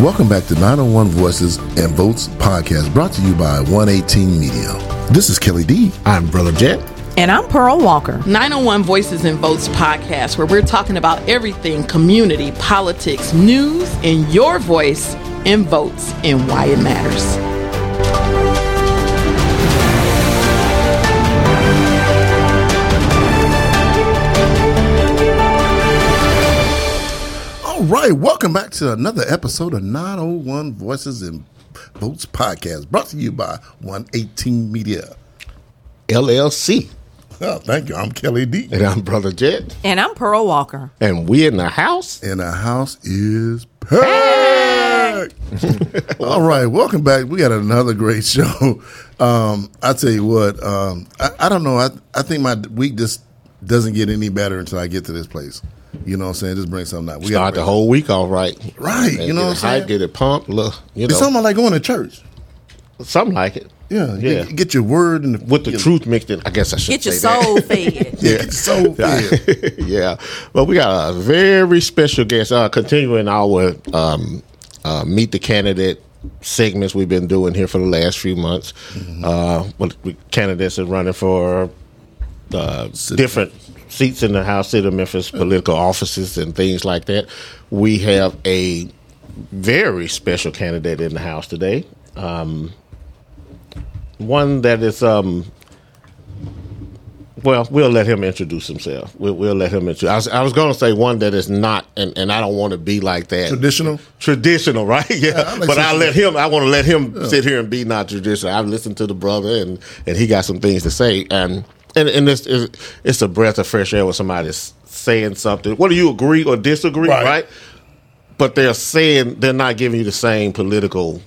Welcome back to 901 Voices and Votes podcast brought to you by 118 Media. This is Kelly D. I'm Brother Jet. And I'm Pearl Walker. 901 Voices and Votes podcast, where we're talking about everything community, politics, news, and your voice and votes and why it matters. Right, welcome back to another episode of 901 Voices and Votes podcast brought to you by 118 Media. LLC. Oh, thank you. I'm Kelly D. And I'm Brother Jet. And I'm Pearl Walker. And we in the house. And the house is packed. All right, welcome back. We got another great show. Um, I tell you what, um, I, I don't know. I, I think my week just doesn't get any better until I get to this place. You know what I'm saying? Just bring something out. We Start the whole week off right. Right, you know what I'm saying? hype, Get it pumped. Look, you know, It's something like going to church. something like it. Yeah, Yeah. Get, get your word and With the you know, truth mixed in, I guess I should Get your say that. soul fed. Yeah, get your soul fed. yeah. But we got a very special guest. Uh, continuing our um, uh, meet the candidate segments we've been doing here for the last few months. Mm-hmm. Uh, what we- candidates are running for uh, different seats in the House, City of Memphis, political offices, and things like that. We have a very special candidate in the House today. Um, one that is um, well, we'll let him introduce himself. We'll, we'll let him introduce. I was, I was going to say one that is not, and, and I don't want to be like that. Traditional? traditional, right? Yeah, I like but I let him. I want to let him sit here and be not traditional. I've listened to the brother, and and he got some things to say, and and and it's it's, it's a breath of fresh air when somebody's saying something. Whether you agree or disagree, Right. right? But they're saying they're not giving you the same political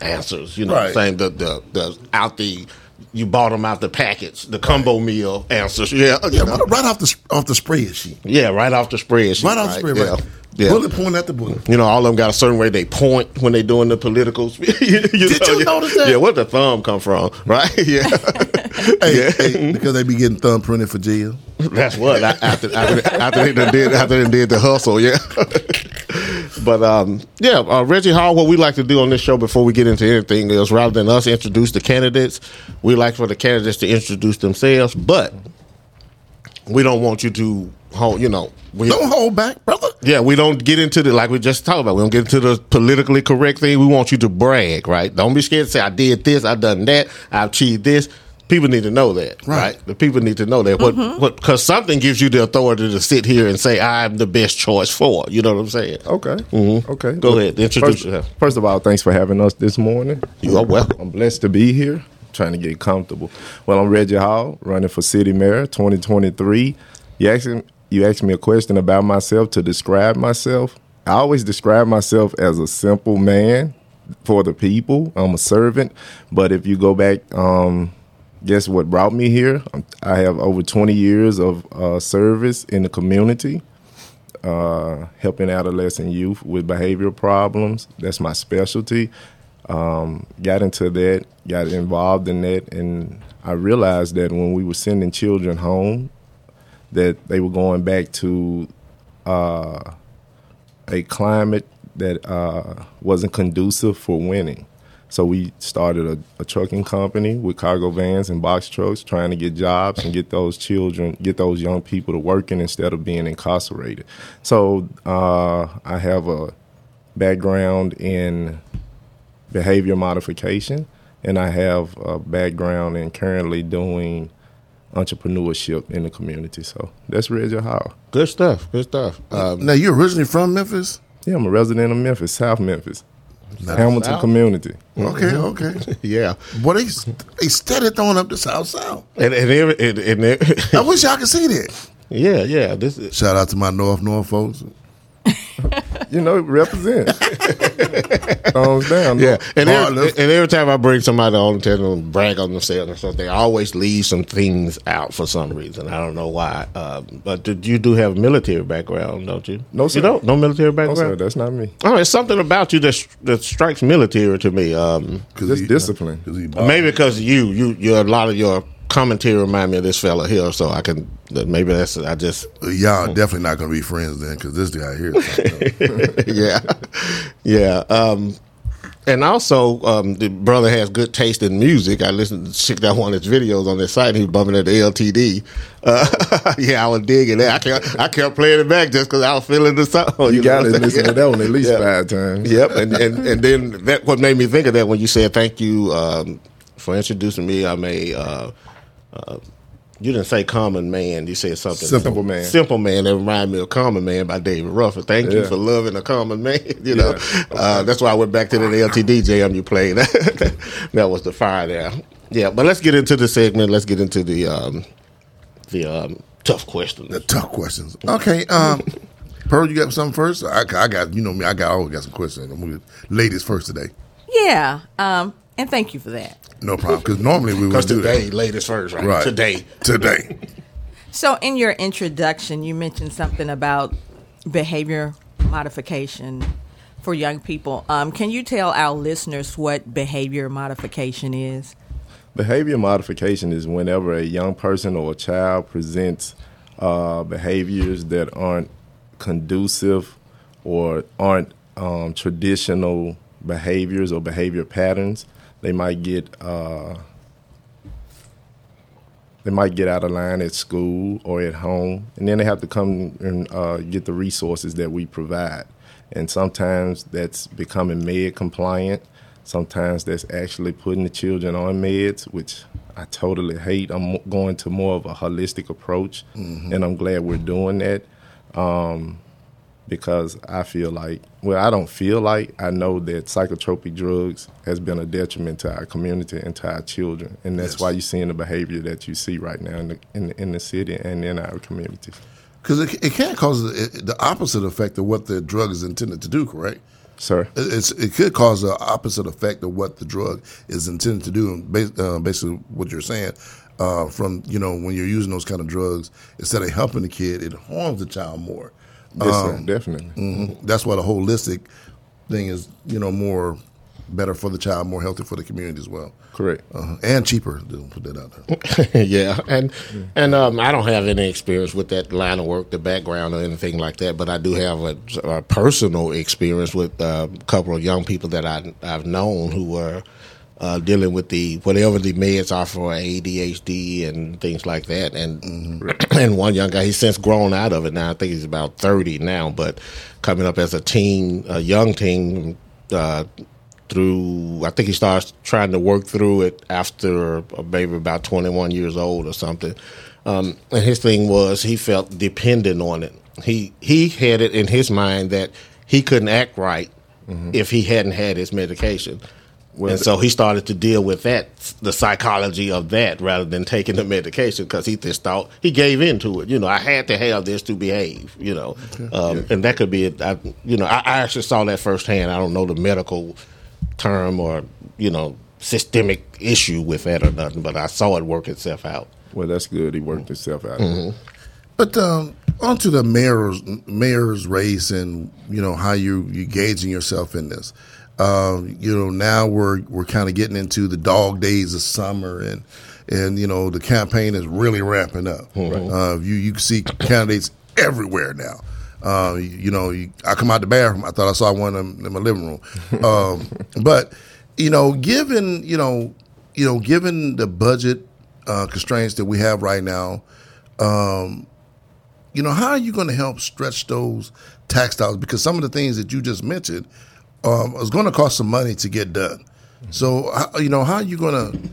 answers. You know, Right. saying the the the out the. You bought them out the package, the combo meal answers. Yeah, Yeah, know. right, right off the off the spreadsheet. yeah, right off the spreadsheet. Right off the spreadsheet. Yeah. Right. Yeah. Bullet point at the bullet. You know, all of them got a certain way they point when they doing the political. you, Did you yeah. notice that? Yeah, where the thumb come from, right? Yeah, Hey, Yeah. hey, because they be getting thumbprinted for jail. that's what after after, after they did after they did the hustle. Yeah, but um, yeah, uh, Reggie Hall. What we like to do on this show before we get into anything is rather than us introduce the candidates, we like for the candidates to introduce themselves, but we don't want you to hold. You know, we, Don't hold back, brother. Yeah, we don't get into the like we just talked about. We don't get into the politically correct thing. We want you to brag, right? Don't be scared to say I did this, I done that, I've achieved this. People need to know that, Right. right? The people need to know that. What what because something gives you the authority to sit here and say I'm the best choice for. You know what I'm saying? Okay. Okay. Go ahead, introduce first, yourself. First of all, thanks for having us this morning. You are welcome. I'm blessed to be here. Trying to get comfortable. Well, I'm Reggie Hall, running for city mayor 2023. You asked, you asked me a question about myself to describe myself. I always describe myself as a simple man for the people. I'm a servant. But if you go back, um, guess what brought me here? I have over 20 years of uh, service in the community uh, helping adolescent youth with behavioral problems. That's my specialty. Um, got into that, got involved in that, and I realized that when we were sending children home, that they were going back to uh, a climate that uh, wasn't conducive for winning. So we started a, a trucking company with cargo vans and box trucks, trying to get jobs and get those children, get those young people to working instead of being incarcerated. So uh, I have a background in behavior modification, and I have a background in currently doing entrepreneurship in the community. So that's Reggie Hall. Good stuff. Good stuff. Um, Now you're originally from Memphis. Yeah, I'm a resident of Memphis, South Memphis, Hamilton South. community. Okay, okay. yeah, Boy, they they steady throwing up the South South. and and, every, and, and every- I wish y'all could see that. yeah, yeah. This is Shout out to my North North folks. You know, represent. Thumbs down. Yeah, and Bar every, and every time I bring somebody on and tell them brag on themselves and stuff, they always leave some things out for some reason. I don't know why. Um, but d- you do have a military background, don't you? No, sir. You don't? No military No, background? sir, that's not me. Oh, it's something about you that that strikes military to me. Um, Cause Just he- discipline. 'cause he- maybe because you, you, you're a lot of your commentary remind me of this fella here, so I can maybe that's I just Y'all definitely not gonna be friends then, because this guy here, yeah, Yeah. Um, and also, um, the brother has good taste in music. I listened, checked out one of his videos on his site. He was bumping at the LTD. Uh, yeah, I was digging that. I kept, I kept playing it back just because I was feeling the song. You, know got what to listen saying? to that one at least Yeah. five times. Yep, and, and and then that what made me think of that when you said thank you um, for introducing me. I'm a uh, uh, you didn't say common man. You said something Simple Man. Simple man. That reminded me of Common Man by David Ruffin. Thank you for loving a common man. You know, Yeah. uh, that's why I went back to the LTD jam you played. that was the fire there. Yeah, but let's get into the segment. Let's get into the um, the um, tough questions. The tough questions. Okay, um, Pearl, you got something first? I, I got, you know me, I got always got some questions. I'm gonna ladies first today. Yeah. Um, and thank you for that. No problem, because normally we would Because do today, that. ladies first, right? Right Today. today. So, in your introduction, you mentioned something about behavior modification for young people. Um, can you tell our listeners what behavior modification is? Behavior modification is whenever a young person or a child presents uh, behaviors that aren't conducive or aren't um, traditional behaviors or behavior patterns. They might get uh, they might get out of line at school or at home, and then they have to come and uh, get the resources that we provide. And sometimes that's becoming med compliant. Sometimes that's actually putting the children on meds, which I totally hate. I'm going to more of a holistic approach, and I'm glad we're doing that um, because I feel like, well, I don't feel like, I know that psychotropic drugs has been a detriment to our community and to our children, and that's Yes. why you're seeing the behavior that you see right now in the in, the- in the city and in our communities. Because it, it can cause the, the opposite effect of what the drug is intended to do, correct? Sir, It- It's, it could cause the opposite effect of what the drug is intended to do. And bas- uh, basically, what you're saying, uh, from you know, when you're using those kind of drugs, instead of helping the kid, it harms the child more. Yes, sir, Um, definitely. mhm. That's why the holistic thing is, you know, more better for the child, more healthy for the community as well, Correct. uh, and cheaper. Don't put that out there. yeah, and and um, I don't have any experience with that line of work, the background or anything like that. But I do have a, a personal experience with uh, a couple of young people that I, I've known who were uh, dealing with the whatever the meds are for ADHD and things like that. And and one young guy, he's since grown out of it now. I think he's about thirty now, but coming up as a teen, a young teen. Uh, through I think he starts trying to work through it after maybe about 21 years old or something. Um, and his thing was he felt dependent on it. He he had it in his mind that he couldn't act right if he hadn't had his medication. And so he started to deal with that, the psychology of that, rather than taking the medication, because he just thought he gave in to it. You know, I had to have this to behave. You know, um, and that could be, it. I, you know, I, I actually saw that firsthand. I don't know the medical term or you know systemic issue with that or nothing, but I saw it work itself out. Well, that's good. He worked himself out. But um, on to the mayor's mayor's race, and you know how you you gauging yourself in this. Um, you know now we're we're kind of getting into the dog days of summer, and and you know the campaign is really ramping up. Uh, you you see candidates everywhere now. Uh, you, you know, you, I come out the bathroom. I thought I saw one in, in my living room. Um, but you know, given you know, you know, given the budget uh, constraints that we have right now, um, you know, how are you going to help stretch those tax dollars? Because some of the things that you just mentioned um, is going to cost some money to get done. So, you know, how are you going to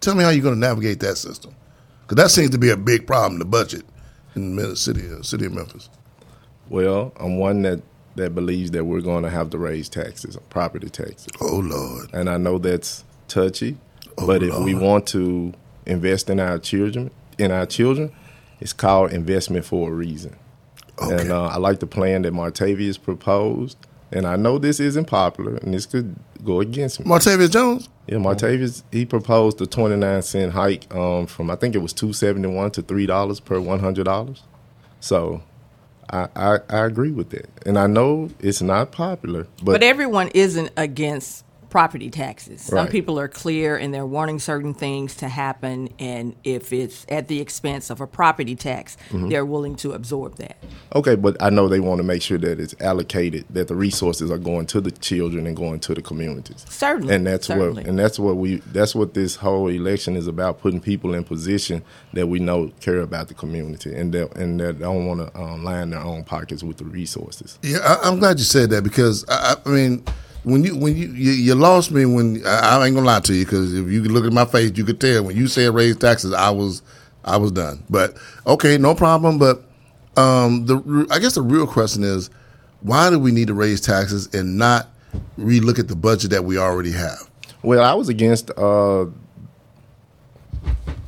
tell me how you're going to navigate that system? Because that seems to be a big problem, the budget in the city, uh, city of Memphis. Well, I'm one that that believes that we're going to have to raise taxes, property taxes. Oh Lord, and I know that's touchy, Oh, but if we want to invest in our children, in our children, it's called investment for a reason. Okay. And uh, I like the plan that Martavius proposed, and I know this isn't popular, and this could go against me. Martavius Jones. Yeah, Martavius he proposed a twenty nine cent hike um, from I think it was two seventy one to three dollars per one hundred dollars. So. I, I, I agree with that, and I know it's not popular, but, But, everyone isn't against property taxes. Some people are clear and they're wanting certain things to happen, and if it's at the expense of a property tax, Mm-hmm. they're willing to absorb that. Okay, but I know they want to make sure that it's allocated, that the resources are going to the children and going to the communities. Certainly, And that's certainly. what and that's what we that's what this whole election is about: putting people in position that we know care about the community and that and that don't want to um, line their own pockets with the resources. Yeah, I, I'm glad you said that because I, I mean, when you when you you, you lost me when I, I ain't gonna lie to you because if you could look at my face, you could tell when you said raise taxes, I was I was done. But okay, no problem. But um, the I guess the real question is, why do we need to raise taxes and not relook at the budget that we already have? Well, I was against uh,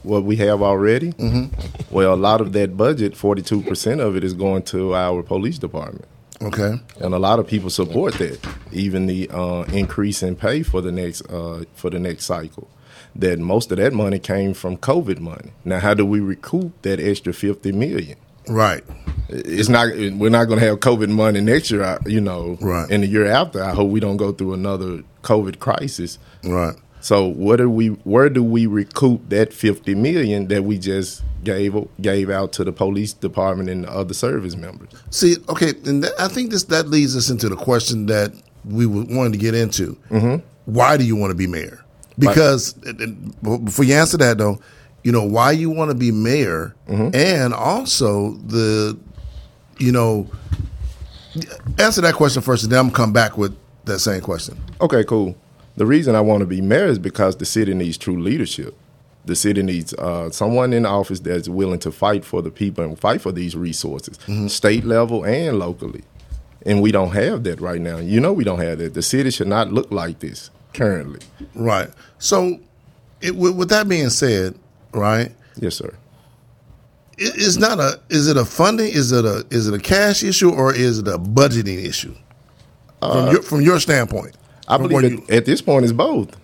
what we have already. Mm-hmm. Well, a lot of that budget, forty-two percent of it, is going to our police department. Okay, and a lot of people support that. Even the uh, increase in pay for the next uh, for the next cycle, that most of that money came from COVID money. Now, how do we recoup that extra fifty million? right. It's not. We're not going to have COVID money next year. You know, Right. And the year after, I hope we don't go through another COVID crisis. Right. So, what do we? Where do we recoup that fifty million that we just gave gave out to the police department and the other service members? See, okay, and that, I think this that leads us into the question that we wanted to get into. Mm-hmm. Why do you want to be mayor? Because and before you answer that, though, you know why you want to be mayor, and also the, you know, answer that question first, and then I'm come back with that same question. Okay, cool. The reason I want to be mayor is because the city needs true leadership. The city needs uh, someone in office that's willing to fight for the people and fight for these resources, state level and locally. And we don't have that right now. You know, we don't have that. The city should not look like this currently. Right. So, it, with, with that being said, right, Yes, sir. it, it's not a. Is it a funding? Is it a? Is it a cash issue or is it a budgeting issue? From your from your standpoint, I From believe what that at this point it's both.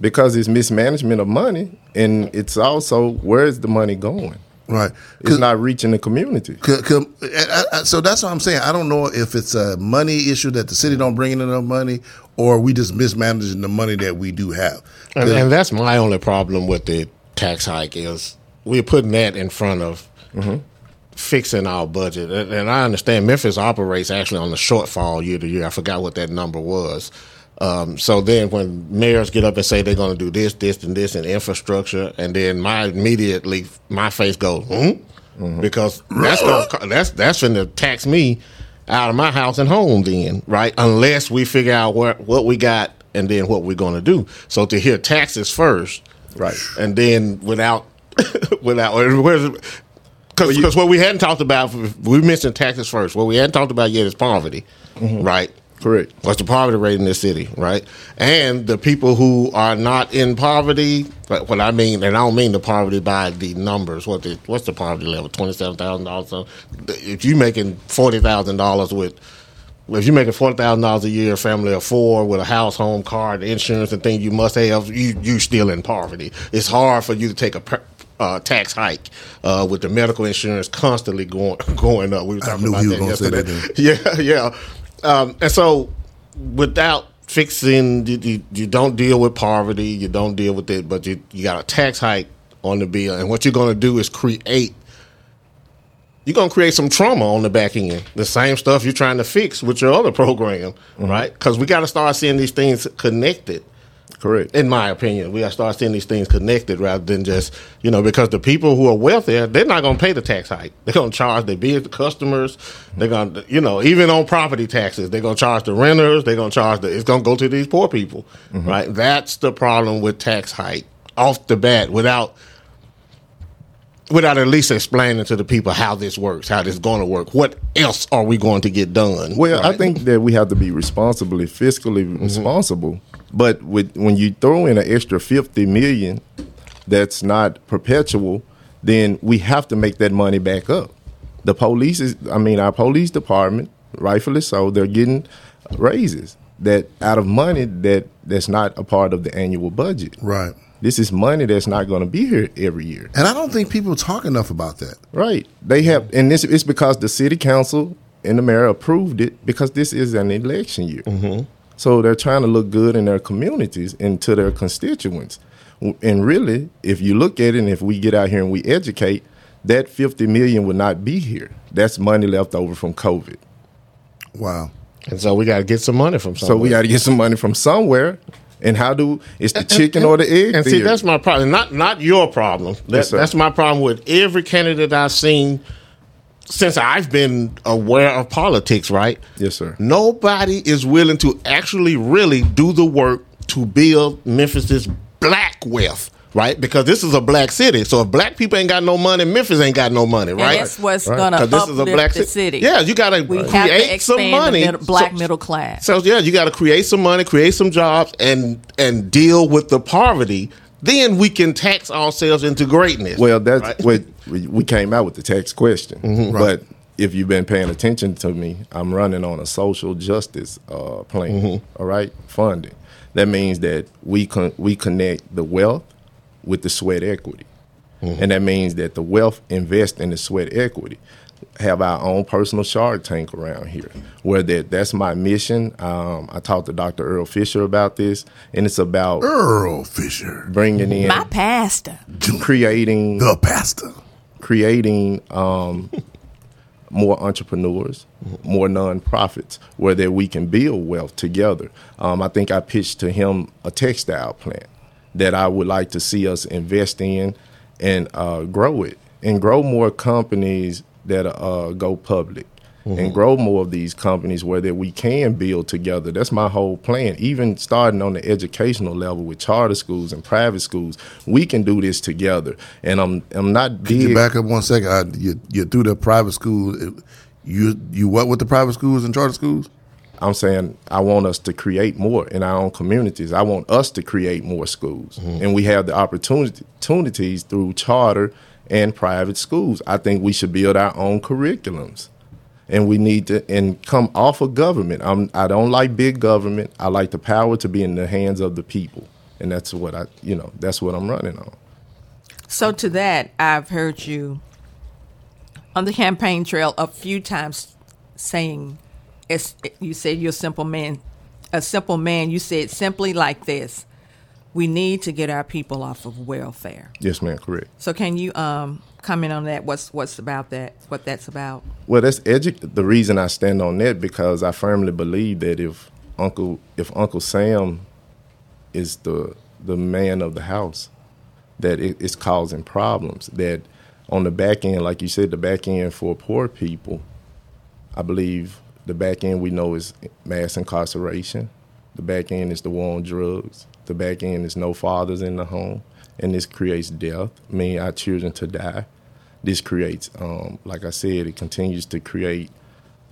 Because it's mismanagement of money and it's also where's the money going? right. It's not reaching the community. Could, could, I, I, so that's what I'm saying. I don't know if it's a money issue that the city don't bring in enough money, or we just mismanaging the money that we do have. And, and that's my only problem with the tax hike is we're putting that in front of mm-hmm. Fixing our budget. And, and I understand Memphis operates actually on the shortfall year to year. I forgot what that number was. Um, so then when mayors get up and say they're going to do this, this, and this in infrastructure, and then my immediately my face goes, hmm? Because that's gonna, that's that's going to tax me out of my house and home then, right? Unless we figure out where, what we got and then what we're going to do. So to hear taxes first, Right. and then without without because what we hadn't talked about we mentioned taxes first. What we hadn't talked about yet is poverty mm-hmm. right? Correct. what's the poverty rate in this city right? And the people who are not in poverty but what i mean and i don't mean the poverty by the numbers what the what's the poverty level? $27000 if you're making $40000 with if you're making forty thousand dollars a year, family of four with a house, home, car, the insurance, and things you must have, you you still in poverty. It's hard for you to take a per, uh, tax hike uh, with the medical insurance constantly going going up. We were talking knew about he that was gonna say yesterday. that, yeah, yeah. Um, and so, without fixing, you, you, you don't deal with poverty, you don't deal with it, but you you got a tax hike on the bill, and what you're going to do is create you're gonna create some trauma on the back end. The same stuff you're trying to fix with your other program, right? Because we got to start seeing these things connected. Correct. In my opinion, we got to start seeing these things connected rather than just you know because the people who are wealthier they're not gonna pay the tax hike. They're gonna charge their big customers. They're gonna you know even on property taxes they're gonna charge the renters. They're gonna charge the it's gonna go to these poor people, right? That's the problem with tax hike off the bat without without at least explaining to the people how this works, how this is going to work. What else are we going to get done? Well, I think that we have to be responsibly, fiscally Mm-hmm. responsible. But with when you throw in an extra fifty million, that's not perpetual, then we have to make that money back up. The police is, I mean, our police department, rightfully so, they're getting raises that out of money that that's not a part of the annual budget. Right. This is money that's not going to be here every year. And I don't think people talk enough about that. Right. They have, and this is because the city council and the mayor approved it because this is an election year. Mm-hmm. So they're trying to look good in their communities and to their constituents. And really, if you look at it, and if we get out here and we educate, that 50 million would not be here. That's money left over from COVID. Wow. And so we got to get some money from somewhere. So we got to get some money from somewhere. And how do it's the chicken or the egg? And see, that's my problem. Not not your problem. That, Yes, that's my problem with every candidate I've seen since I've been aware of politics. Right? Yes, sir. Nobody is willing to actually really do the work to build Memphis's black wealth. Right? Because this is a black city. So if black people ain't got no money, Memphis ain't got no money. And Right? that's what's Right. going to 'Cause this uplift is a black the ci- city. Yeah, you got to we have create to some money. the middle, black So- middle class. So yeah, you got to create some money, create some jobs, and and deal with the poverty. Then we can tax ourselves into greatness. Well, that's Right? what we came out with the tax question. Mm-hmm. But if you've been paying attention to me, I'm running on a social justice uh, plan. Mm-hmm. all right, funding. That means that we con- we connect the wealth with the sweat equity, mm-hmm. and that means that the wealth invest in the sweat equity. Have our own personal shark tank around here. Where that that's my mission. Um, I talked to Dr. Earl Fisher about this, and it's about Earl Fisher, bringing in My pastor. creating the pastor. creating um, more entrepreneurs, more nonprofits, where that we can build wealth together. Um, I think I pitched to him a textile plant that I would like to see us invest in and uh, grow it, and grow more companies that uh, go public. And grow more of these companies where that we can build together. That's my whole plan. Even starting on the educational level with charter schools and private schools, we can do this together. And I'm I'm not Could you back up one second? I, you you through the private school. You you what with the private schools and charter schools? I'm saying I want us to create more in our own communities. I want us to create more schools, and we have the opportunity- opportunities through charter and private schools. I think we should build our own curriculums, and we need to and come off of government. I'm, I don't like big government. I like the power to be in the hands of the people, and that's what I you know that's what I'm running on. So to that, I've heard you on the campaign trail a few times saying, it's, "You said you're a simple man, a simple man." You said simply like this: "We need to get our people off of welfare." Yes, ma'am. Correct. So can you um, comment on that? What's what's about that? What that's about? Well, that's edu- the reason I stand on that because I firmly believe that if Uncle if Uncle Sam is the the man of the house, that it, it's causing problems. That on the back end, like you said, the back end for poor people, I believe the back end we know is mass incarceration. The back end is the war on drugs. The back end is no fathers in the home, and this creates death. I mean, our children to die. This creates, um, like I said, it continues to create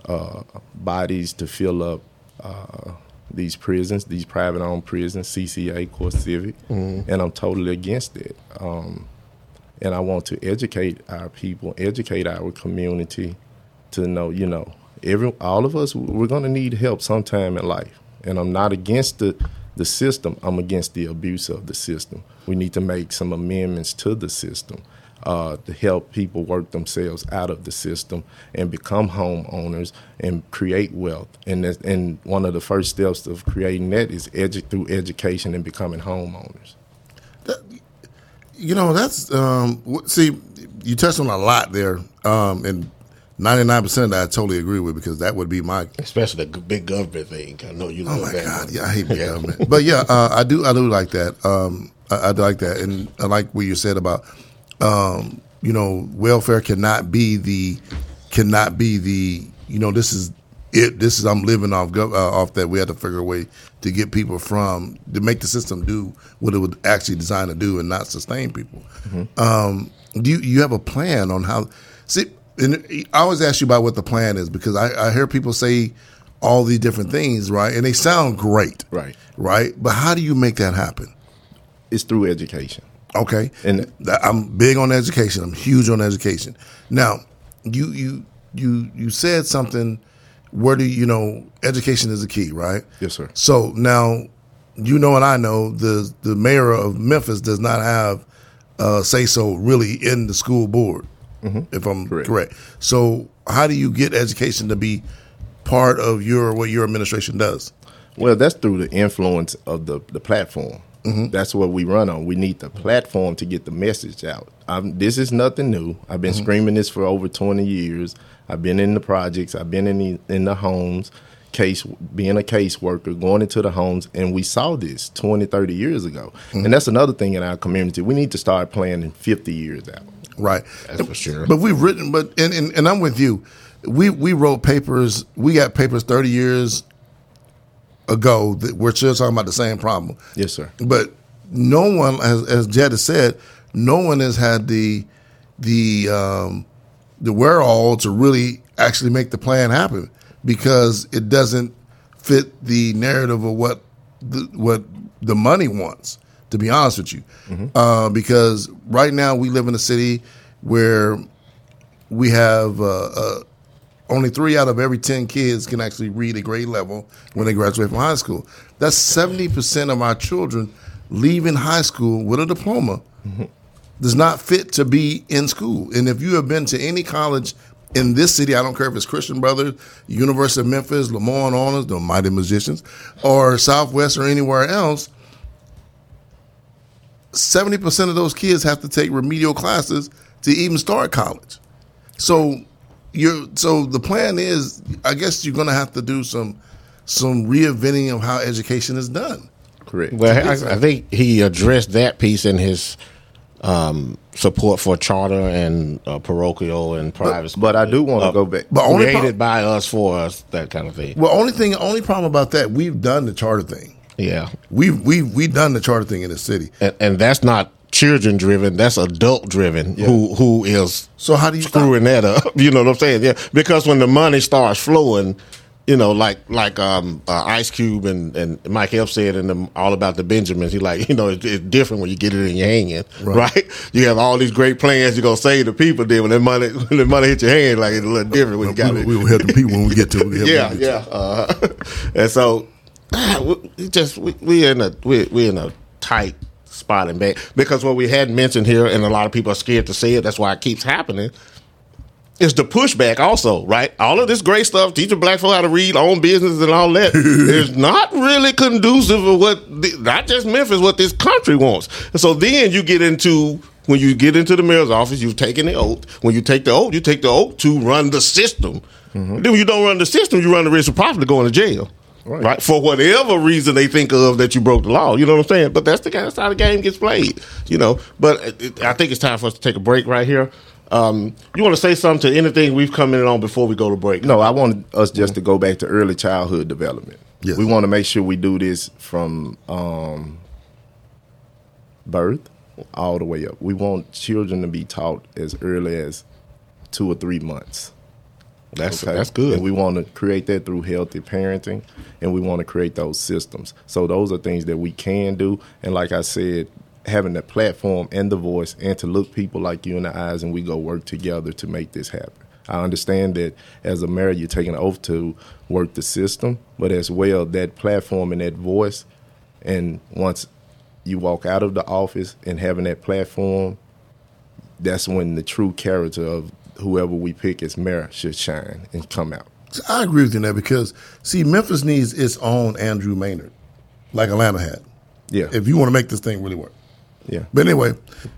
uh, bodies to fill up uh, these prisons, these private-owned prisons, CCA, CoreCivic, and I'm totally against it. Um, and I want to educate our people, educate our community to know, you know, every all of us we're going to need help sometime in life. And I'm not against the the system. I'm against the abuse of the system. We need to make some amendments to the system uh, to help people work themselves out of the system and become homeowners and create wealth. And and one of the first steps of creating that is edu- through education and becoming homeowners. You know, that's um, see, you touched on a lot there, um, and ninety nine percent of that I totally agree with because that would be my. especially the big government thing. I know you Oh love my that. God, one. yeah, I hate big government, but yeah, uh, I do, I do like that. Um, I, I do like that, and I like what you said about, um, you know, welfare cannot be the, cannot be the, you know, this is it. This is I'm living off gov- uh, off that. We have to figure a way to get people from to make the system do what it was actually designed to do and not sustain people. Um, do you you have a plan on how? See, and I always ask you about what the plan is because I, I hear people say all these different things, right? And they sound great, Right. Right, but how do you make that happen? It's through education. Okay, And- I'm big on education. I'm huge on education. Now, you you you you said something. Where do you know education is the key, right? Yes, sir. So now, you know, and I know the the mayor of Memphis does not have uh, say so really in the school board, Mm-hmm. if I'm correct. Correct. So how do you get education to be part of your what your administration does? Well, that's through the influence of the the platform. Mm-hmm. That's what we run on. We need the platform to get the message out. I'm, this is nothing new. I've been mm-hmm. screaming this for over 20 years. I've been in the projects. I've been in the, in the homes, case being a caseworker, going into the homes, and we saw this 20, 30 years ago. And that's another thing in our community. We need to start planning 50 years out. Right. That's for sure. But we've written, but and, and, and I'm with you. We we wrote papers. We got papers 30 years ago that we're still talking about the same problem. Yes, sir. But no one, as as Jet has said, no one has had the the um, the wherewithal to really actually make the plan happen because it doesn't fit the narrative of what the, what the money wants. To be honest with you, uh, because right now we live in a city where we have uh, uh, only three out of every 10 kids can actually read a grade level when they graduate from high school. That's 70% of our children leaving high school with a diploma does not fit to be in school. And if you have been to any college in this city, I don't care if it's Christian Brothers, University of Memphis, LeMoyne-Owen, the Mighty Magicians, or Southwest or anywhere else, 70% of those kids have to take remedial classes to even start college. So you're so the plan is I guess you're gonna have to do some some reinventing of how education is done. Correct. Well, I, I think he addressed that piece in his um, support for charter and uh, parochial and private. But I do want to Uh, go back. But only created pro- by us for us, that kind of thing. well only thing only problem about that, we've done the charter thing. Yeah, We've we've we've done the charter thing in the city. and, and that's not children driven. That's adult driven. Who who is So how do you stop? screwing that up? You know what I'm saying? Yeah, because when the money starts flowing, you know, like like um, uh, Ice Cube and, and Mike Epps said in the All About the Benjamins, he like you know it's, it's different when you get it in your hand, right. You have all these great plans you're gonna save the people. Then when the money when the money hit your hand, like it's a little different when you got we, it. we will help the people when we get to it. Yeah, them get to yeah. Uh, and so we just we, we in a we we in a tight spot in back because what we hadn't mentioned here, and a lot of people are scared to say it. That's why it keeps happening. Is the pushback also right? All of this great stuff, teaching black folk how to read, own business, and all that is not really conducive of what the, not just Memphis, what this country wants. And so then you get into when you get into the mayor's office, you've taken the oath. When you take the oath, you take the oath to run the system. Mm-hmm. Then when you don't run the system, you run the risk of possibly going to jail. Right. For whatever reason they think of that you broke the law. You know what I'm saying? But that's the that's how the game gets played. You know. But it- I think it's time for us to take a break right here. Um, you want to say something to anything we've come in on before we go to break? No, I want us just to go back to early childhood development. Yes. We want to make sure we do this from um, birth all the way up. We want children to be taught as early as two or three months. That's okay? that's good. And we want to create that through healthy parenting, and we want to create those systems. So those are things that we can do. And like I said, having the platform and the voice, and to look people like you in the eyes, and we go work together to make this happen. I understand that as a mayor, you're taking an oath to work the system, but as well, that platform and that voice, and once you walk out of the office and having that platform, that's when the true character of whoever we pick as mayor should shine and come out. I agree with you there because see, Memphis needs its own Andrew Maynard, like Atlanta had. Yeah. If you want to make this thing really work. Yeah. But anyway,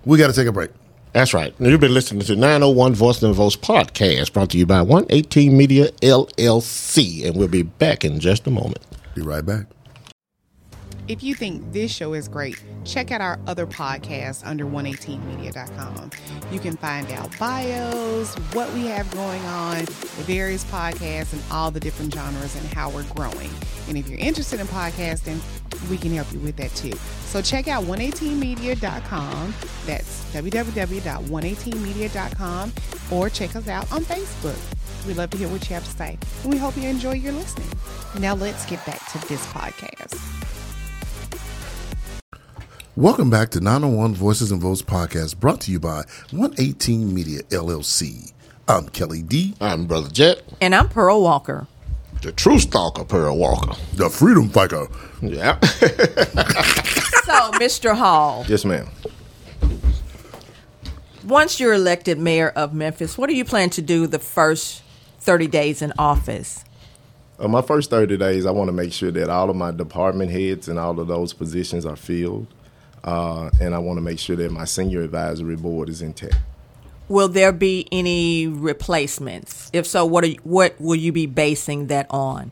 we got to take a break. That's right. Now, you've been listening to 901 Voice and Voice podcast brought to you by 118 Media LLC. And we'll be back in just a moment. Be right back. If you think this show is great, check out our other podcasts under 118media.com. You can find out bios, what we have going on, the various podcasts, and all the different genres and how we're growing. And if you're interested in podcasting, we can help you with that too. So check out 118media.com. That's www.118media.com or check us out on Facebook. We'd love to hear what you have to say. And we hope you enjoy your listening. Now let's get back to this podcast. Welcome back to 901 Voices and Votes podcast brought to you by 118 Media LLC. I'm Kelly D, I'm Brother Jet, And I'm Pearl Walker. the true stalker, Pearl Walker. the Freedom Fighter. Yeah. So, Mr. Hall, Yes, ma'am. once you're elected mayor of Memphis, what do you plan to do the first 30 days in office? Uh, my first 30 days, I want to make sure that all of my department heads and all of those positions are filled. Uh, and I want to make sure that my senior advisory board is intact. Will there be any replacements? If so, what are you, what will you be basing that on?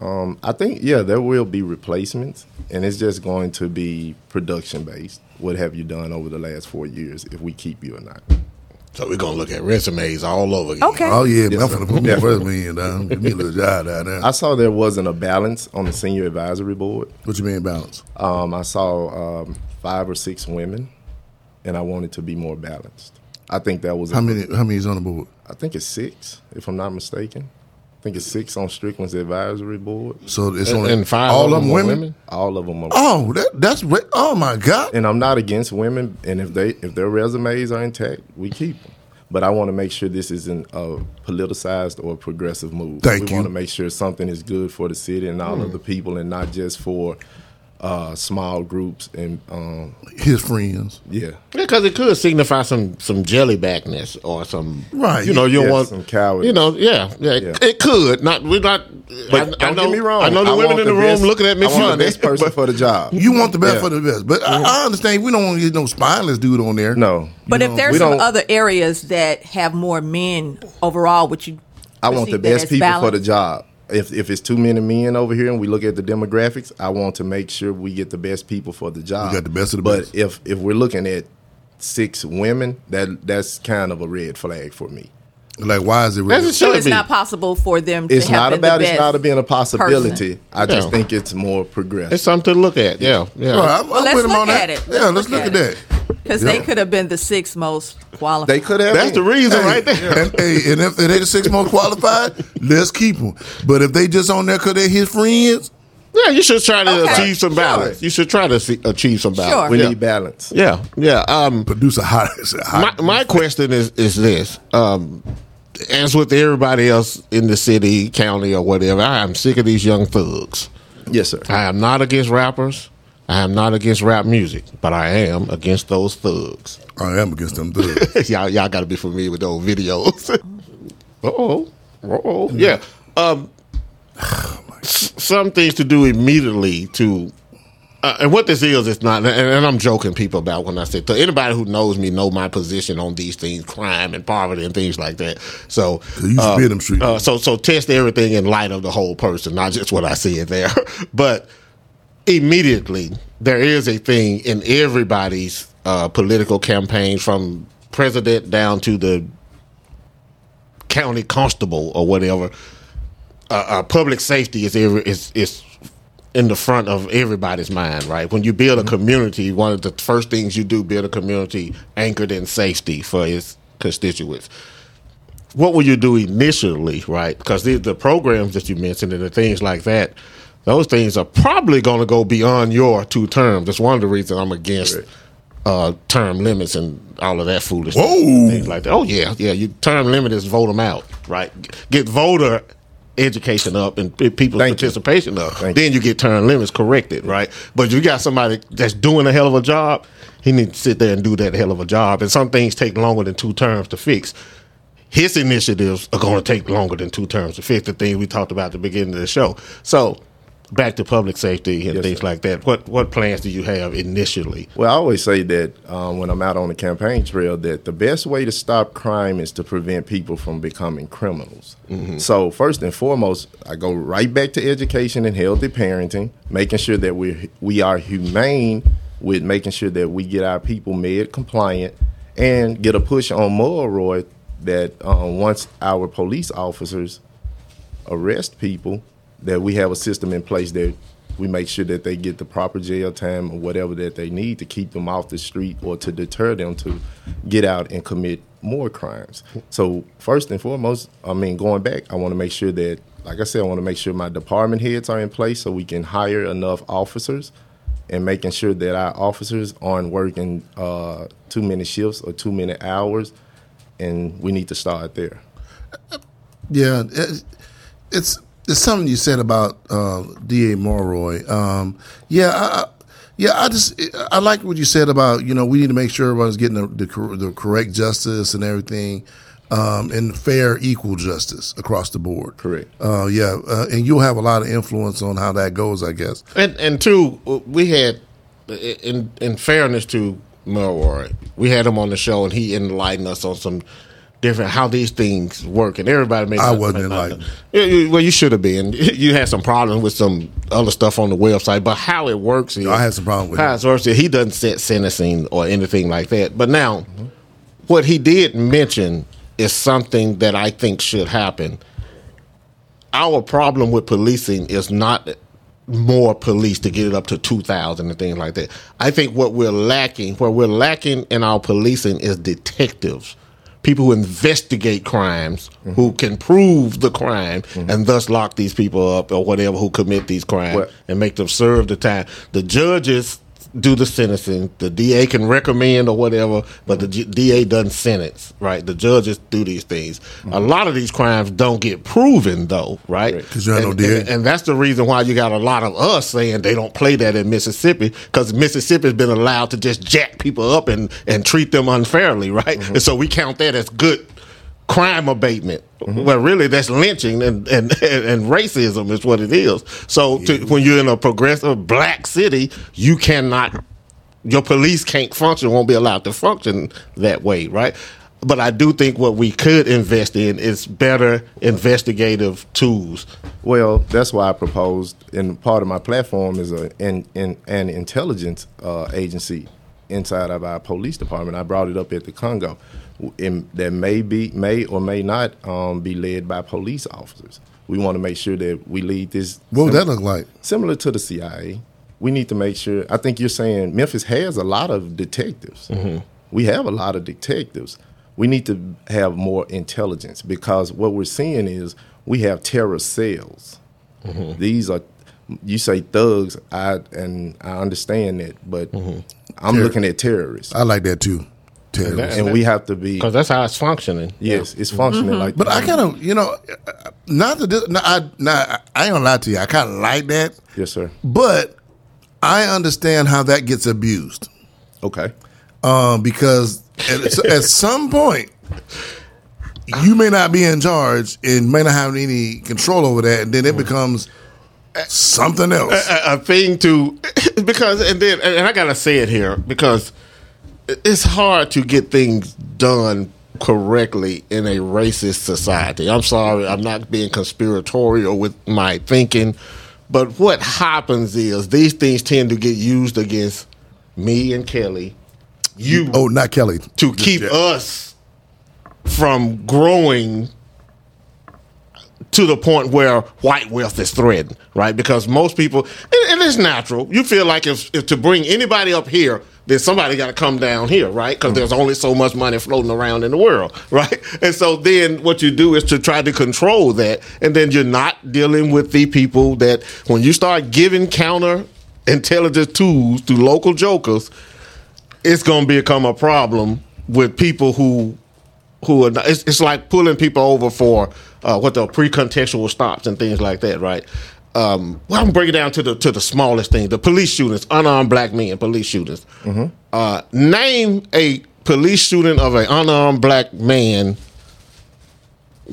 Um, I think, yeah, there will be replacements, and it's just going to be production based. What have you done over the last four years if we keep you or not? So we're gonna look at resumes all over again. Okay. Oh yeah, Yes, I'm sir. finna put my Yeah. resume in down. Give me a little job down there. I saw there wasn't a balance on the senior advisory board. what you mean balance? Um, I saw um, five or six women, and I wanted to be more balanced. I think that was How many? How many is on the board? I think it's six, if I'm not mistaken. I think it's six on Strickland's advisory board. So it's And, only and five all of them women. women. All of them are. Oh, that that's oh my god. And I'm not against women, and if they if their resumes are intact, we keep them. But I want to make sure this isn't a politicized or progressive move. Thank we you. want to make sure something is good for the city and all of hmm. the people, and not just for uh, small groups. And um, His friends. yeah, Because it could signify some some jellybackness or some Right. You know, you Yeah, want some cowardice. You know, yeah, yeah, Yeah. It, it could not. We're not. but I, don't I know, get me wrong. I know the I women in the, room best- looking at me I want funny. the best person but- for the job. You want the best Yeah. for the best, but I, I understand we don't want to get no spineless dude on there. No, But if there's we some other areas that have more men overall, would you? I want the best as people for the job. If if it's too many men over here and we look at the demographics, I want to make sure we get the best people for the job. got the best of the but best. if if we're looking at six women, that that's kind of a red flag for me. Like why is it? As Really? So it's be. not possible for them. It's to have not been about the it's best not being a possibility. person. I just Yeah. think it's more progressive. It's something to look at. Yeah, yeah. All right, I'm, Well, I'm let's look on that. at it. Yeah, let's look at that. Because Yeah. they could have been the six most qualified. they could have. That's the been. reason Hey, right there. And, hey, and if they're the six most qualified, let's keep them. But if they just on there because they're his friends, Yeah, you should try to Okay. achieve some balance. You should try to see, achieve some balance. Sure. We yeah. need balance. Yeah, yeah. Um, produce a hot. a my, my question is is this: um, as with everybody else in the city, county, or whatever, I am sick of these young thugs. Yes, sir. I am not against rappers. I am not against rap music, but I am against those thugs. I am against them thugs. y'all, y'all got to be familiar with those videos. oh, oh, yeah. Um, s- some things to do immediately to, uh, and what this is, it's not. And, and I'm joking people about when I say to anybody who knows me know my position on these things, crime and poverty and things like that. So, you uh, spit 'em straight. uh, so so test everything in light of the whole person, not just what I see in there, but immediately there is a thing in everybody's uh, political campaign from president down to the county constable or whatever uh, uh, public safety is every, is is in the front of everybody's mind right? When you build a community one of the first things you do build a community anchored in safety for its constituents. What will you do initially, right? Because the, the programs that you mentioned and the things like that, those things are probably going to go beyond your two terms. That's one of the reasons I'm against uh, term limits and all of that foolishness. Whoa. Things like that. Oh, yeah, yeah. You term limit is vote them out, right? Get voter education up and pe- people's Thank you. participation up. Thank then you get term limits corrected, right? But you got somebody that's doing a hell of a job, he needs to sit there and do that hell of a job. And some things take longer than two terms to fix his initiatives are going to take longer than two terms to fix the thing we talked about at the beginning of the show. So, back to public safety and Yes, things sir. like that. What what plans do you have initially? Well, I always say that um, when I'm out on the campaign trail, that the best way to stop crime is to prevent people from becoming criminals. So first and foremost, I go right back to education and healthy parenting, making sure that we we are humane with making sure that we get our people med compliant and get a push on Mulroy that um, once our police officers arrest people, that we have a system in place that we make sure that they get the proper jail time or whatever that they need to keep them off the street or to deter them to get out and commit more crimes. So first and foremost, I mean, going back, I want to make sure that, like I said, I want to make sure my department heads are in place so we can hire enough officers and making sure that our officers aren't working uh, too many shifts or too many hours. And we need to start there. Yeah, it's it's something you said about uh, D. A. Mulroy. Um, yeah, I, I- yeah. I just I like what you said about you know we need to make sure everyone's getting the the, the correct justice and everything. um, and fair, equal justice across the board. Correct. Uh, yeah, uh, and you'll have a lot of influence on how that goes, I guess. And and two, we had in in fairness to Mulroy, we had him on the show and he enlightened us on some different how these things work. And everybody makes. I wasn't like, well, you should have been. You had some problems with some other stuff on the website, but how it works is I had some problem with how it. works. is He doesn't set sentencing or anything like that. But now, what he did mention is something that I think should happen. Our problem with policing is not more police to get it up to 2,000 and things like that. I think what we're lacking, where we're lacking in our policing is detectives. People who investigate crimes, who mm-hmm. can prove the crime, mm-hmm. and thus lock these people up or whatever who commit these crimes Well- and make them serve the time. The judges do the sentencing. The DA can recommend or whatever, but the G- DA doesn't sentence, right? The judges do these things. A mm-hmm. lot of these crimes don't get proven, though, right? 'Cause you have no And- DA. and- and that's the reason why you got a lot of us saying they don't play that in Mississippi because Mississippi's been allowed to just jack people up and, and treat them unfairly, right? Mm-hmm. And so we count that as good crime abatement. Well, really, that's lynching and, and, and racism is what it is. So to, when you're in a progressive black city, you cannot, your police can't function, won't be allowed to function that way, right? But I do think what we could invest in is better investigative tools. Well, that's why I proposed, and part of my platform is a an, an, an intelligence uh, agency inside of our police department. I brought it up at the Congo, that may be may or may not um, be led by police officers. We want to make sure that we lead this. What would that look like? Similar to the CIA, we need to make sure. I think you're saying Memphis has a lot of detectives. Mm-hmm. We have a lot of detectives. We need to have more intelligence because what we're seeing is we have terror cells. Mm-hmm. These are, you say thugs, I and I understand that, but mm-hmm. I'm Terror- looking at terrorists, I like that too. Terrorists. and we have to be. Because that's how it's functioning. Yes, it's functioning like. But that. I kind of, you know, not that this, no, I, not, I ain't gonna lie to you. I kind of like that, yes, sir. but I understand how that gets abused Okay. um, because at, at some point you may not be in charge and may not have any control over that, and then it becomes something else. a, a thing to because and then and I gotta say it here because it's hard to get things done correctly in a racist society. I'm sorry, I'm not being conspiratorial with my thinking, but what happens is these things tend to get used against me and Kelly. You Oh, not Kelly. to keep us from growing to the point where white wealth is threatened, right? Because most people, and, and it's natural. You feel like if, if to bring anybody up here, then somebody got to come down here, right? Because mm. there's only so much money floating around in the world, right? And so then what you do is to try to control that, and then you're not dealing with the people that when you start giving counter intelligence tools to local jokers, it's going to become a problem with people who who are not, it's, it's like pulling people over for uh, what the pre-contextual stops and things like that, right? Um, well, I'm breaking down to the to the smallest thing: the police shootings, unarmed black men, police shootings. Uh, name a police shooting of an unarmed black man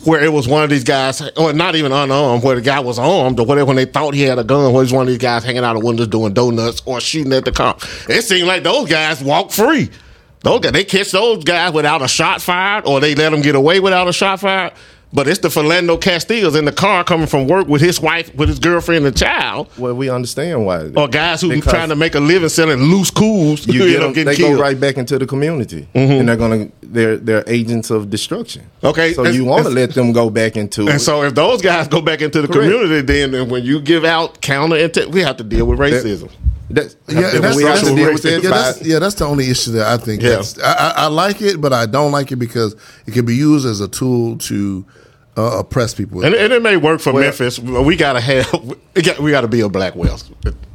where it was one of these guys, or not even unarmed, where the guy was armed or whatever, when they thought he had a gun, where it was one of these guys hanging out of windows doing donuts or shooting at the cop. It seemed like those guys walk free. Those guys, they catch those guys without a shot fired, or they let them get away without a shot fired. But it's the Philando Castillos in the car coming from work with his wife, with his girlfriend and child, Well, we understand why. or guys who Because- trying to make a living selling loose cools. you You get know, them, they killed. go right back into the community, mm-hmm. and they're gonna they're they're agents of destruction. Okay, so you want to let them go back into And it. so if those guys go back into the Correct. community, then, then when you give out counter, inte- we have to deal with racism. That's, Yeah, that's, that's, to yeah, that. that's, yeah, that's the only issue that I think. Yeah. That's, I, I, I like it, but I don't like it because it can be used as a tool to uh, oppress people. And, and it may work for Memphis. but We gotta have we got we gotta be a black wealth.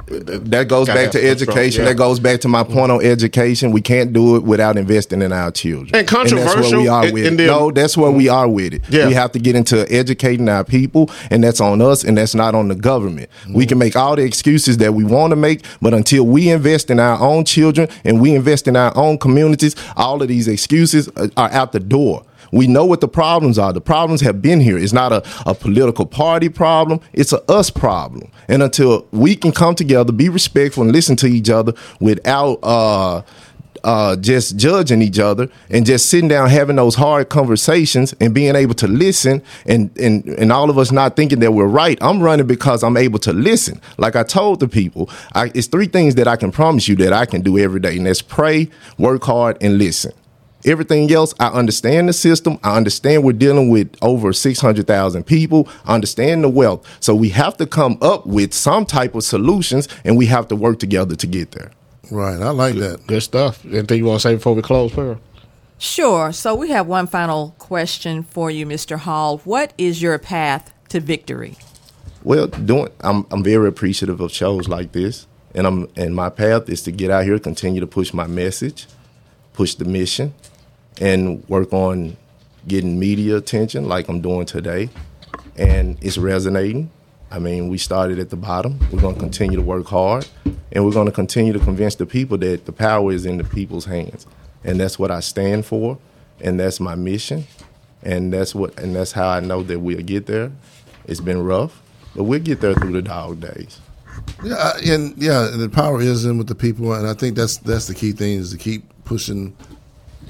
that goes Gotta back to education. yeah. That goes back to my point on education. We can't do it without investing in our children. And that's where controversial, we are with and it. no, that's where we are with it. Yeah. We have to get into educating our people, and that's on us, and that's not on the government. We can make all the excuses that we want to make, but until we invest in our own children and we invest in our own communities, all of these excuses are are out the door. We know what the problems are. The problems have been here. It's not a, a political party problem. It's a us problem. And until we can come together, be respectful, and listen to each other without uh, uh, just judging each other and just sitting down having those hard conversations and being able to listen and, and and all of us not thinking that we're right. I'm running because I'm able to listen. Like I told the people, I, it's three things that I can promise you that I can do every day, and that's pray, work hard, and listen. Everything else, I understand the system. I understand we're dealing with over 600,000 people. I understand the wealth. So we have to come up with some type of solutions and we have to work together to get there. Right. I like that. Good stuff. Anything you want to say before we close, Pearl? Sure. So we have one final question for you, Mr. Hall. What is your path to victory? Well, doing I'm I'm very appreciative of shows like this, and I'm and my path is to get out here, continue to push my message, push the mission, and work on getting media attention like I'm doing today, and it's resonating. I mean, we started at the bottom. We're going to continue to work hard, and we're going to continue to convince the people that the power is in the people's hands, and that's what I stand for, and that's my mission, and that's what and that's how I know that we'll get there. It's been rough, but we'll get there through the dog days. Yeah, and yeah, the power is in with the people, and I think that's that's the key thing is to keep pushing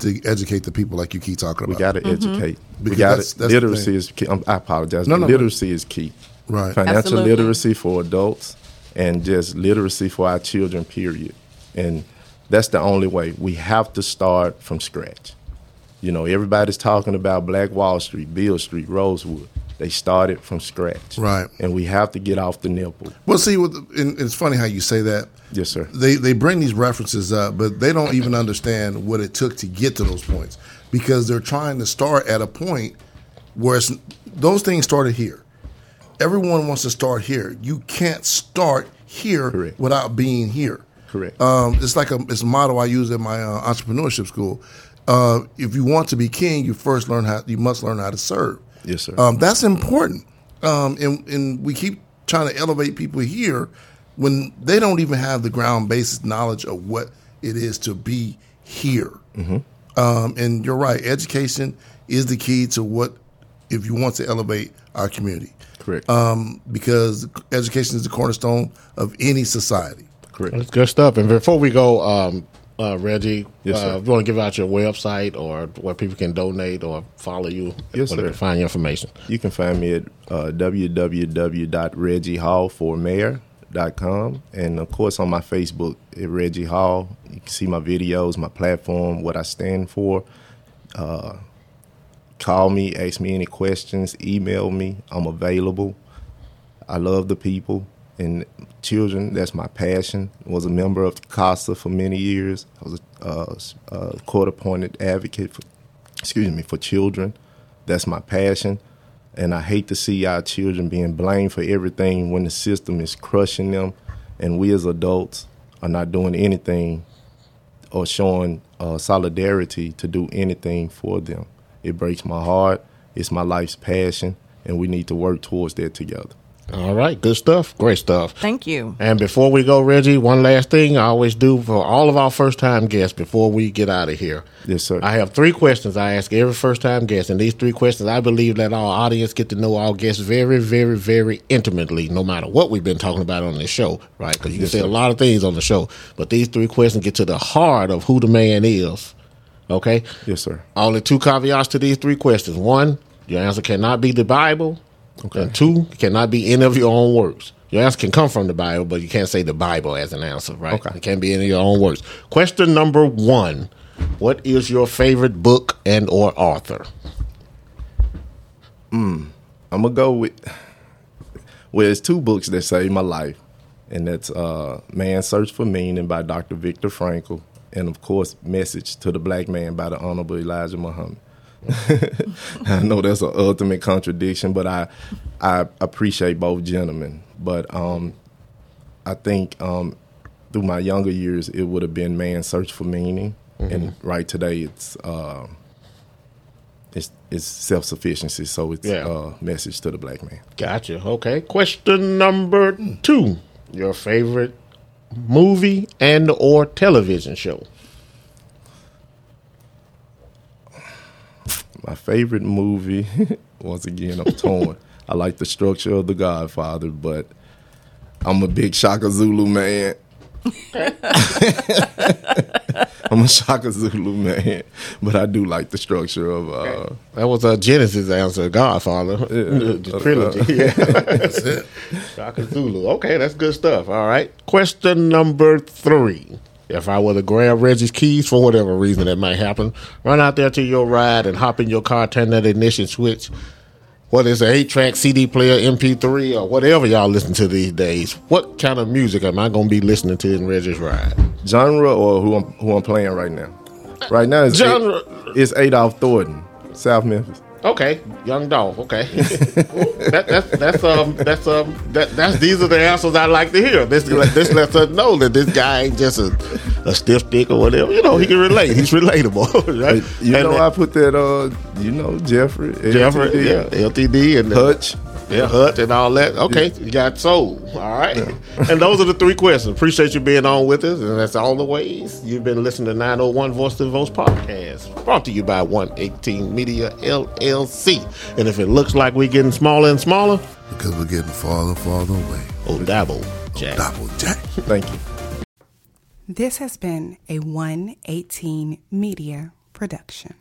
to educate the people, like you keep talking about. We got to educate. We Because got that's- to that's the literacy is key. Um, I apologize. No, no, literacy is key. Right. Financial Absolutely. literacy for adults and just literacy for our children. Period. And that's the only way. We have to start from scratch. You know, everybody's talking about Black Wall Street, Beale Street, Rosewood. They started from scratch. Right. And we have to get off the nipple. Well, see, it's funny how you say that. Yes, sir. They they bring these references up, but they don't even understand what it took to get to those points because they're trying to start at a point where it's, those things started here. Everyone wants to start here. You can't start here Correct. without being here. Correct. Um, it's like a it's a motto I use at my uh, entrepreneurship school. Uh, if you want to be king, you first learn how you must learn how to serve. Yes, sir. Um, that's important. Um, and, and we keep trying to elevate people here when they don't even have the ground basis knowledge of what it is to be here. Um, and you're right. Education is the key to what if you want to elevate our community. Correct. Um, because education is the cornerstone of any society. Correct. That's good stuff. And before we go, um, uh, Reggie, Yes, uh, sir. if you want to give out your website or where people can donate or follow you, Yes, where sir. find your information. You can find me at uh, www.reggieHall4mayor.com. And of course, on my Facebook at Reggie Hall, you can see my videos, my platform, what I stand for. Uh, call me, ask me any questions, email me. I'm available. I love the people and children. That's my passion. Was a member of CASA for many years. I was a, uh, a court-appointed advocate for, excuse me, for children. That's my passion. And I hate to see our children being blamed for everything when the system is crushing them, and we as adults are not doing anything or showing uh, solidarity to do anything for them. It breaks my heart. It's my life's passion, and we need to work towards that together. All right, good stuff. Great stuff. Thank you. And before we go, Reggie, one last thing I always do for all of our first time guests before we get out of here. Yes, sir. I have three questions I ask every first time guest, and these three questions I believe that our audience get to know our guests very, very, very intimately, no matter what we've been talking about on this show, right? Because you can Yes, say a lot of things on the show, but these three questions get to the heart of who the man is. Okay. yes, sir. Only two caveats to these three questions. One, your answer cannot be the Bible. Okay. And two, it cannot be any of your own works. Your answer can come from the Bible, but you can't say the Bible as an answer, right? Okay. It can't be any of your own works. Question number one. What is your favorite book and or author? Mm, I'm gonna go with well, it's two books that saved my life, and that's uh, "Man's Search for Meaning" by Dr. Viktor Frankl, and of course, "Message to the Black Man" by the Honorable Elijah Muhammad. I know that's an ultimate contradiction, but I I appreciate both gentlemen. But um, I think um, through my younger years, it would have been "Man's Search for Meaning," and right today, it's. Uh, it's, it's self sufficiency, so it's Yeah. uh, message to the black man. Gotcha. Okay. Question number two. Your favorite movie and or television show? My favorite movie, once again, I'm torn. I like the structure of The Godfather, but I'm a big Shaka Zulu man. I'm a Shaka Zulu man, but I do like the structure of. Uh, That was a Genesis answer, Godfather, the trilogy. yeah. That's it. Shaka Zulu. Okay, that's good stuff. All right. Question number three. If I were to grab Reggie's keys for whatever reason that might happen, run out there to your ride and hop in your car, turn that ignition switch. Whether it's an eight track CD player, MP3, or whatever y'all listen to these days, what kind of music am I going to be listening to in Reggie's ride? genre or who I'm who I'm playing right now? Right now, it's Genre. Ad- it's Adolph Thornton, South Memphis. Okay, Young Dolph. Okay, that, that's that's um that's um that that's these are the answers I like to hear. This this lets us know that this guy ain't just a, a stiff dick or whatever. You know, he can relate. He's relatable, right? You And know, that- I put that. Uh, you know, Jeffrey, Jeffrey, LTD, yeah, LTD and Hutch. Yeah, Hut and all that. Okay, you got soul. All right. And those are the three questions. Appreciate you being on with us. And that's all the ways. You've been listening to 901 Voices & Votes podcast, brought to you by 118 Media LLC. And if it looks like we're getting smaller and smaller, Because we're getting farther, farther away. oh, dabble, Jack. Double jack. Thank you. This has been a 118 Media production.